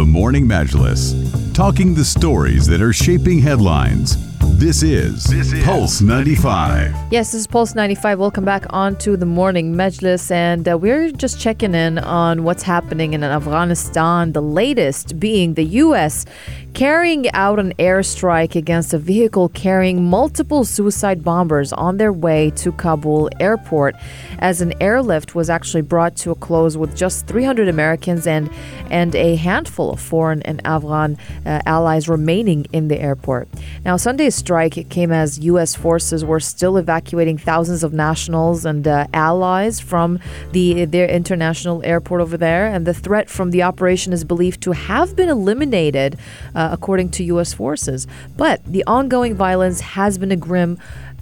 The Morning Majlis, talking the stories that are shaping headlines. This is, this is Pulse 95. Yes, this is Pulse 95. Welcome back on to the morning Majlis, and uh, we're just checking in on what's happening in Afghanistan. The latest being the U.S. carrying out an airstrike against a vehicle carrying multiple suicide bombers on their way to Kabul airport, as an airlift was actually brought to a close with just 300 Americans and and a handful of foreign and Afghan uh, allies remaining in the airport. Now, Sunday's strike came as U.S. forces were still evacuating thousands of nationals and uh, allies from the their international airport over there, and the threat from the operation is believed to have been eliminated, uh, Uh, according to U.S. forces. But the ongoing violence has been a grim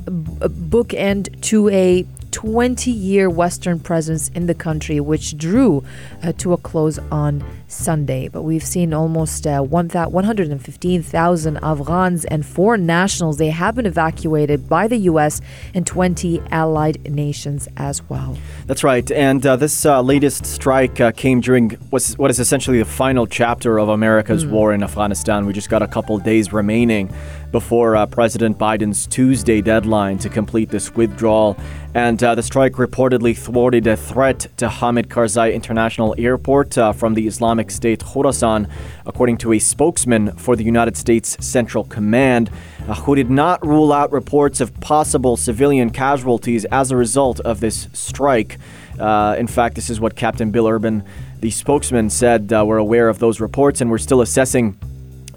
bookend to a 20 year Western presence in the country, which drew uh, to a close on Sunday. But we've seen almost uh, 115,000 Afghans and foreign nationals. They have been evacuated by the U.S. and 20 allied nations as well. That's right. And uh, this uh, latest strike uh, came during what is essentially the final chapter of America's mm. war in Afghanistan. We just got a couple days remaining before uh, President Biden's Tuesday deadline to complete this withdrawal. And uh, the strike reportedly thwarted a threat to Hamid Karzai International Airport uh, from the Islamic State Khorasan, according to a spokesman for the United States Central Command, uh, who did not rule out reports of possible civilian casualties as a result of this strike. Uh, in fact, this is what Captain Bill Urban, the spokesman, said. Uh, we're aware of those reports and we're still assessing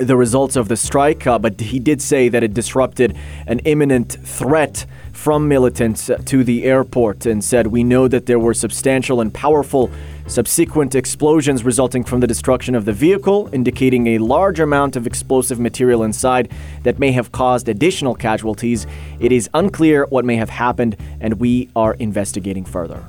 the results of the strike, uh, but he did say that it disrupted an imminent threat from militants to the airport and said, We know that there were substantial and powerful subsequent explosions resulting from the destruction of the vehicle, indicating a large amount of explosive material inside that may have caused additional casualties. It is unclear what may have happened, and we are investigating further.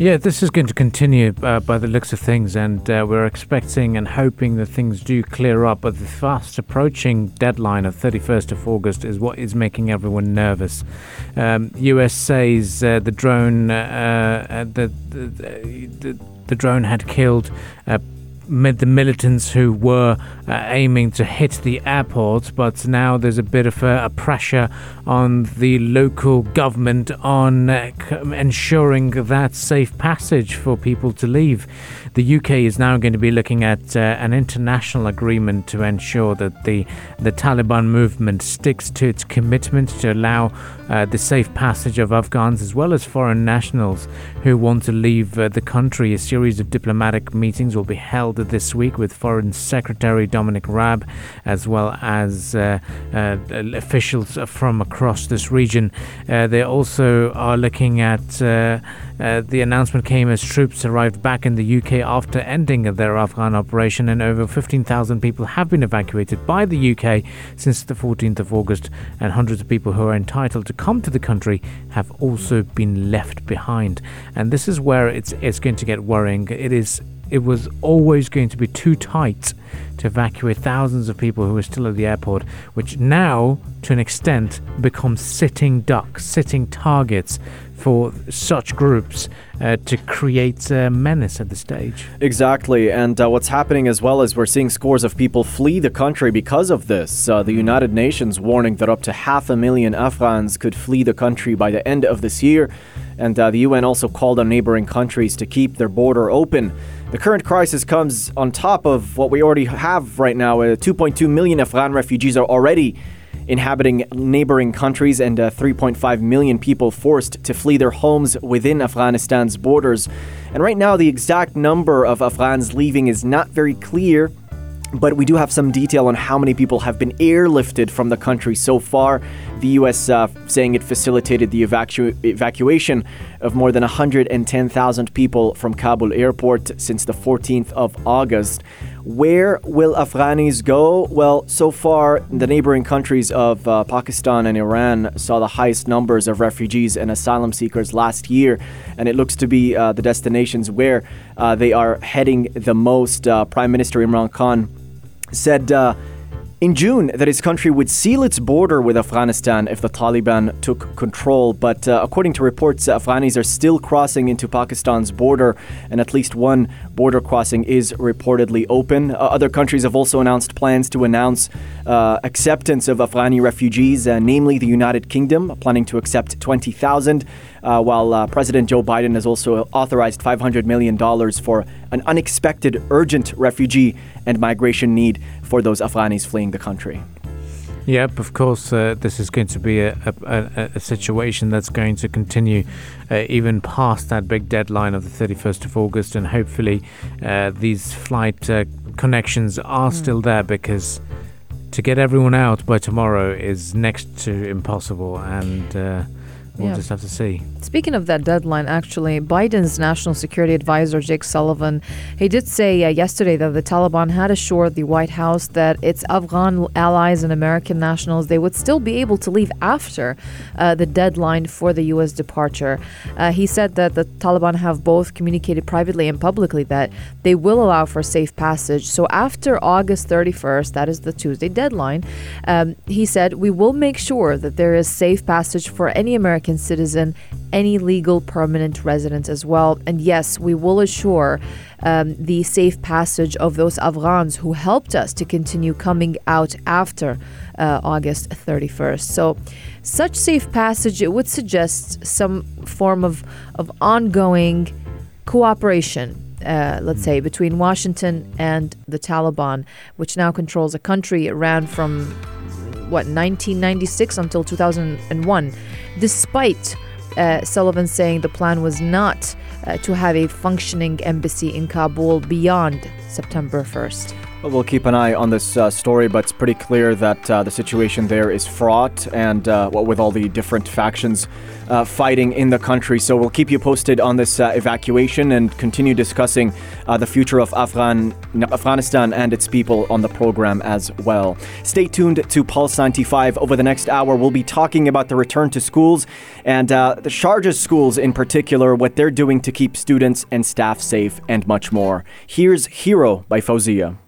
Yeah, this is going to continue uh, by the looks of things, and uh, we're expecting and hoping that things do clear up. But the fast approaching deadline of 31st of August is what is making everyone nervous. Um, US says uh, the drone, uh, uh, the, the, the, the, drone had killed uh, the militants who were uh, aiming to hit the airport, but now there's a bit of a, a pressure on the local government on uh, ensuring that safe passage for people to leave. The UK is now going to be looking at uh, an international agreement to ensure that the the Taliban movement sticks to its commitment to allow uh, the safe passage of Afghans as well as foreign nationals who want to leave uh, the country. A series of diplomatic meetings will be held this week with Foreign Secretary Dominic Raab as well as uh, uh, officials from across this region. Uh, they also are looking at uh, the announcement came as troops arrived back in the UK after ending their Afghan operation, and over 15,000 people have been evacuated by the UK since the 14th of August, and hundreds of people who are entitled to come to the country have also been left behind. And this is where it's it's going to get worrying. It is it was always going to be too tight to evacuate thousands of people who were still at the airport, which now, to an extent, become sitting ducks, sitting targets for such groups uh, to create a menace at the stage. Exactly. And uh, what's happening as well is we're seeing scores of people flee the country because of this. Uh, the United Nations warning that up to half a million Afghans could flee the country by the end of this year. And uh, the UN also called on neighboring countries to keep their border open. The current crisis comes on top of what we already have right now. Uh, 2.2 million Afghan refugees are already inhabiting neighboring countries and uh, 3.5 million people forced to flee their homes within Afghanistan's borders. And right now, the exact number of Afghans leaving is not very clear. But we do have some detail on how many people have been airlifted from the country so far. The U.S. Uh, saying it facilitated the evacu- evacuation of more than 110,000 people from Kabul airport since the 14th of August. Where will Afghanis go? Well, so far, the neighboring countries of uh, Pakistan and Iran saw the highest numbers of refugees and asylum seekers last year, and it looks to be uh, the destinations where uh, they are heading the most. Uh, Prime Minister Imran Khan said uh, in June that his country would seal its border with Afghanistan if the Taliban took control. But uh, according to reports, Afghanis are still crossing into Pakistan's border, and at least one border crossing is reportedly open. Uh, other countries have also announced plans to announce uh, acceptance of Afghani refugees, uh, namely the United Kingdom, planning to accept 20,000. Uh, while uh, President Joe Biden has also authorized $500 million for an unexpected urgent refugee and migration need for those Afghanis fleeing the country. Yep, of course, uh, this is going to be a, a, a, situation that's going to continue uh, even past that big deadline of the 31st of August, and hopefully uh, these flight uh, connections are mm. still there because to get everyone out by tomorrow is next to impossible, and uh, We'll yeah. just have to see. Speaking of that deadline, actually, Biden's national security advisor, Jake Sullivan, he did say uh, yesterday that the Taliban had assured the White House that its Afghan allies and American nationals, they would still be able to leave after uh, the deadline for the U.S. departure. Uh, he said that the Taliban have both communicated privately and publicly that they will allow for safe passage. So after August 31st, that is the Tuesday deadline, um, he said, we will make sure that there is safe passage for any American American citizen, any legal permanent resident as well. And yes, we will assure um, the safe passage of those Afghans who helped us to continue coming out after uh, August 31st. So, such safe passage, it would suggest some form of, of ongoing cooperation uh, let's say, between Washington and the Taliban, which now controls a country it ran from what 1996 until 2001 despite uh, Sullivan saying the plan was not uh, to have a functioning embassy in Kabul beyond September 1st. Well, we'll keep an eye on this uh, story, but it's pretty clear that uh, the situation there is fraught and uh, what with all the different factions uh, fighting in the country. So we'll keep you posted on this uh, evacuation and continue discussing uh, the future of Afghan, Afghanistan and its people on the program as well. Stay tuned to Pulse 95. Over the next hour, we'll be talking about the return to schools and the Sharjah schools in particular, what they're doing to keep students and staff safe, and much more. Here's Hero by Faouzia.